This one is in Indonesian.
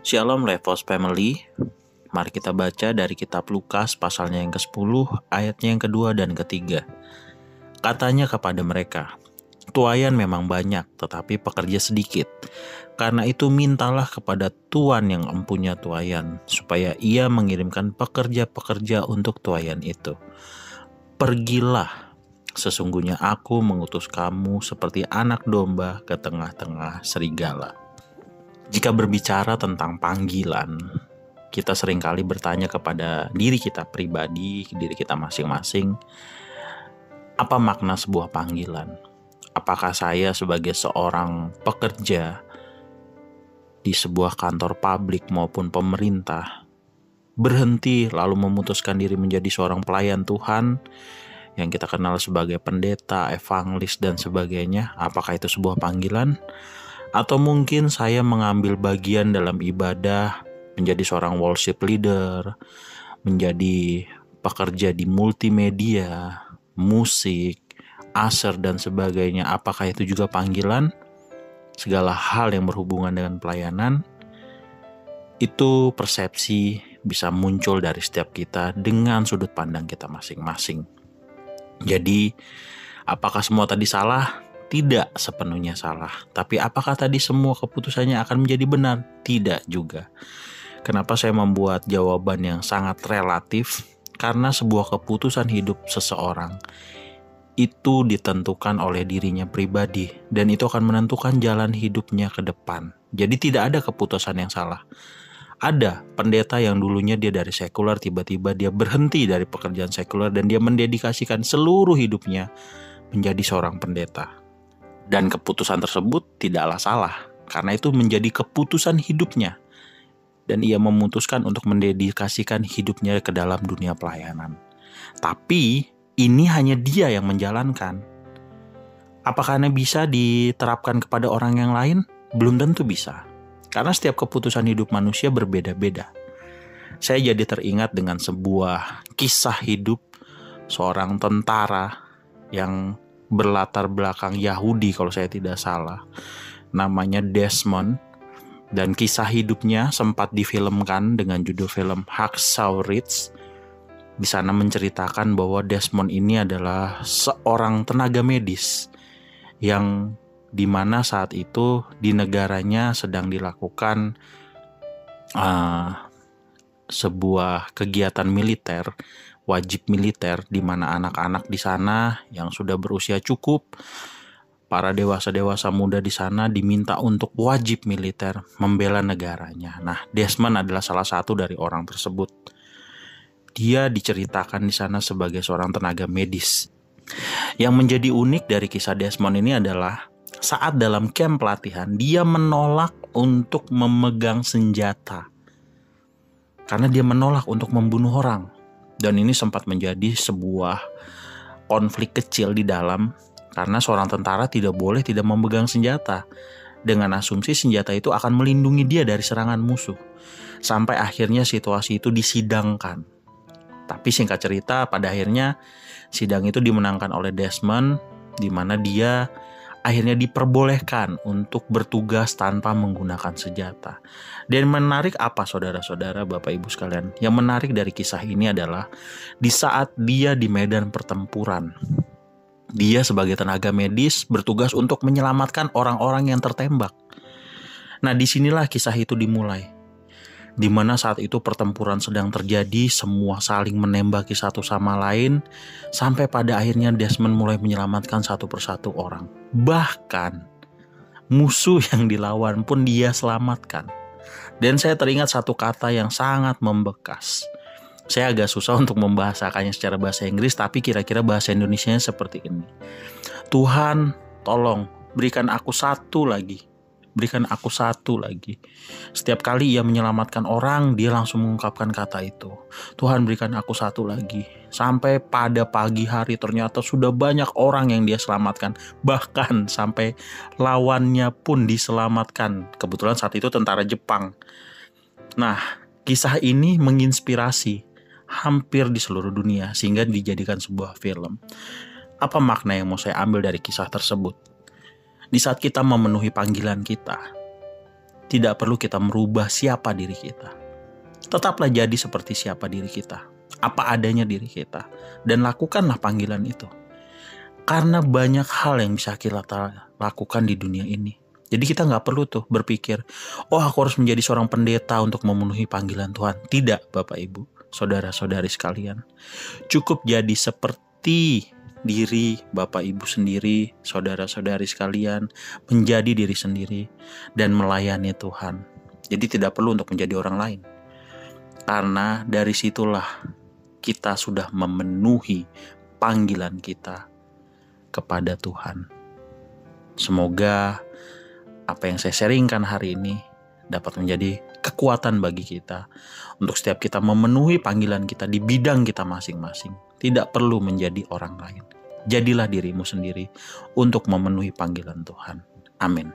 Shalom Levos Family. Mari kita baca dari kitab Lukas pasalnya yang ke-10, ayatnya yang kedua dan ketiga. Katanya kepada mereka, Tuayan memang banyak, tetapi pekerja sedikit. Karena itu mintalah kepada Tuan yang empunya tuayan, supaya ia mengirimkan pekerja-pekerja untuk tuayan itu. Pergilah, sesungguhnya aku mengutus kamu seperti anak domba ke tengah-tengah serigala. Jika berbicara tentang panggilan, kita sering kali bertanya kepada diri kita pribadi, diri kita masing-masing, apa makna sebuah panggilan? apakah saya sebagai seorang pekerja di sebuah kantor publik maupun pemerintah berhenti lalu memutuskan diri menjadi seorang pelayan Tuhan yang kita kenal sebagai pendeta, evangelis dan sebagainya, apakah itu sebuah panggilan? Atau mungkin saya mengambil bagian dalam ibadah, menjadi seorang worship leader, menjadi pekerja di multimedia, musik, aser dan sebagainya, apakah itu juga panggilan? Segala hal yang berhubungan dengan pelayanan itu persepsi bisa muncul dari setiap kita dengan sudut pandang kita masing-masing. Jadi, apakah semua tadi salah? Tidak sepenuhnya salah. Tapi apakah tadi semua keputusannya akan menjadi benar? Tidak juga. Kenapa saya membuat jawaban yang sangat relatif? Karena sebuah keputusan hidup seseorang itu ditentukan oleh dirinya pribadi dan itu akan menentukan jalan hidupnya ke depan. Jadi tidak ada keputusan yang salah. Ada pendeta yang dulunya dia dari sekuler tiba-tiba dia berhenti dari pekerjaan sekuler dan dia mendedikasikan seluruh hidupnya menjadi seorang pendeta. Dan keputusan tersebut tidaklah salah karena itu menjadi keputusan hidupnya. Dan ia memutuskan untuk mendedikasikan hidupnya ke dalam dunia pelayanan. Tapi ini hanya dia yang menjalankan. Apakah ini bisa diterapkan kepada orang yang lain? Belum tentu bisa. Karena setiap keputusan hidup manusia berbeda-beda. Saya jadi teringat dengan sebuah kisah hidup seorang tentara yang berlatar belakang Yahudi kalau saya tidak salah. Namanya Desmond dan kisah hidupnya sempat difilmkan dengan judul film Hacksaw Ridge di sana menceritakan bahwa Desmond ini adalah seorang tenaga medis yang di mana saat itu di negaranya sedang dilakukan uh, sebuah kegiatan militer wajib militer di mana anak-anak di sana yang sudah berusia cukup para dewasa-dewasa muda di sana diminta untuk wajib militer membela negaranya. Nah, Desmond adalah salah satu dari orang tersebut dia diceritakan di sana sebagai seorang tenaga medis. Yang menjadi unik dari kisah Desmond ini adalah saat dalam camp pelatihan dia menolak untuk memegang senjata. Karena dia menolak untuk membunuh orang. Dan ini sempat menjadi sebuah konflik kecil di dalam karena seorang tentara tidak boleh tidak memegang senjata dengan asumsi senjata itu akan melindungi dia dari serangan musuh. Sampai akhirnya situasi itu disidangkan tapi singkat cerita pada akhirnya sidang itu dimenangkan oleh Desmond di mana dia akhirnya diperbolehkan untuk bertugas tanpa menggunakan senjata. Dan menarik apa saudara-saudara, Bapak Ibu sekalian? Yang menarik dari kisah ini adalah di saat dia di medan pertempuran, dia sebagai tenaga medis bertugas untuk menyelamatkan orang-orang yang tertembak. Nah, di sinilah kisah itu dimulai di mana saat itu pertempuran sedang terjadi, semua saling menembaki satu sama lain, sampai pada akhirnya Desmond mulai menyelamatkan satu persatu orang. Bahkan musuh yang dilawan pun dia selamatkan. Dan saya teringat satu kata yang sangat membekas. Saya agak susah untuk membahasakannya secara bahasa Inggris, tapi kira-kira bahasa Indonesia seperti ini. Tuhan, tolong berikan aku satu lagi berikan aku satu lagi. Setiap kali ia menyelamatkan orang, dia langsung mengungkapkan kata itu. Tuhan berikan aku satu lagi. Sampai pada pagi hari ternyata sudah banyak orang yang dia selamatkan. Bahkan sampai lawannya pun diselamatkan. Kebetulan saat itu tentara Jepang. Nah, kisah ini menginspirasi hampir di seluruh dunia sehingga dijadikan sebuah film. Apa makna yang mau saya ambil dari kisah tersebut? Di saat kita memenuhi panggilan kita. Tidak perlu kita merubah siapa diri kita. Tetaplah jadi seperti siapa diri kita. Apa adanya diri kita. Dan lakukanlah panggilan itu. Karena banyak hal yang bisa kita lakukan di dunia ini. Jadi kita nggak perlu tuh berpikir, oh aku harus menjadi seorang pendeta untuk memenuhi panggilan Tuhan. Tidak, Bapak Ibu, saudara-saudari sekalian. Cukup jadi seperti diri Bapak Ibu sendiri, saudara-saudari sekalian, menjadi diri sendiri dan melayani Tuhan. Jadi tidak perlu untuk menjadi orang lain. Karena dari situlah kita sudah memenuhi panggilan kita kepada Tuhan. Semoga apa yang saya sharingkan hari ini dapat menjadi kekuatan bagi kita untuk setiap kita memenuhi panggilan kita di bidang kita masing-masing. Tidak perlu menjadi orang lain. Jadilah dirimu sendiri untuk memenuhi panggilan Tuhan. Amin.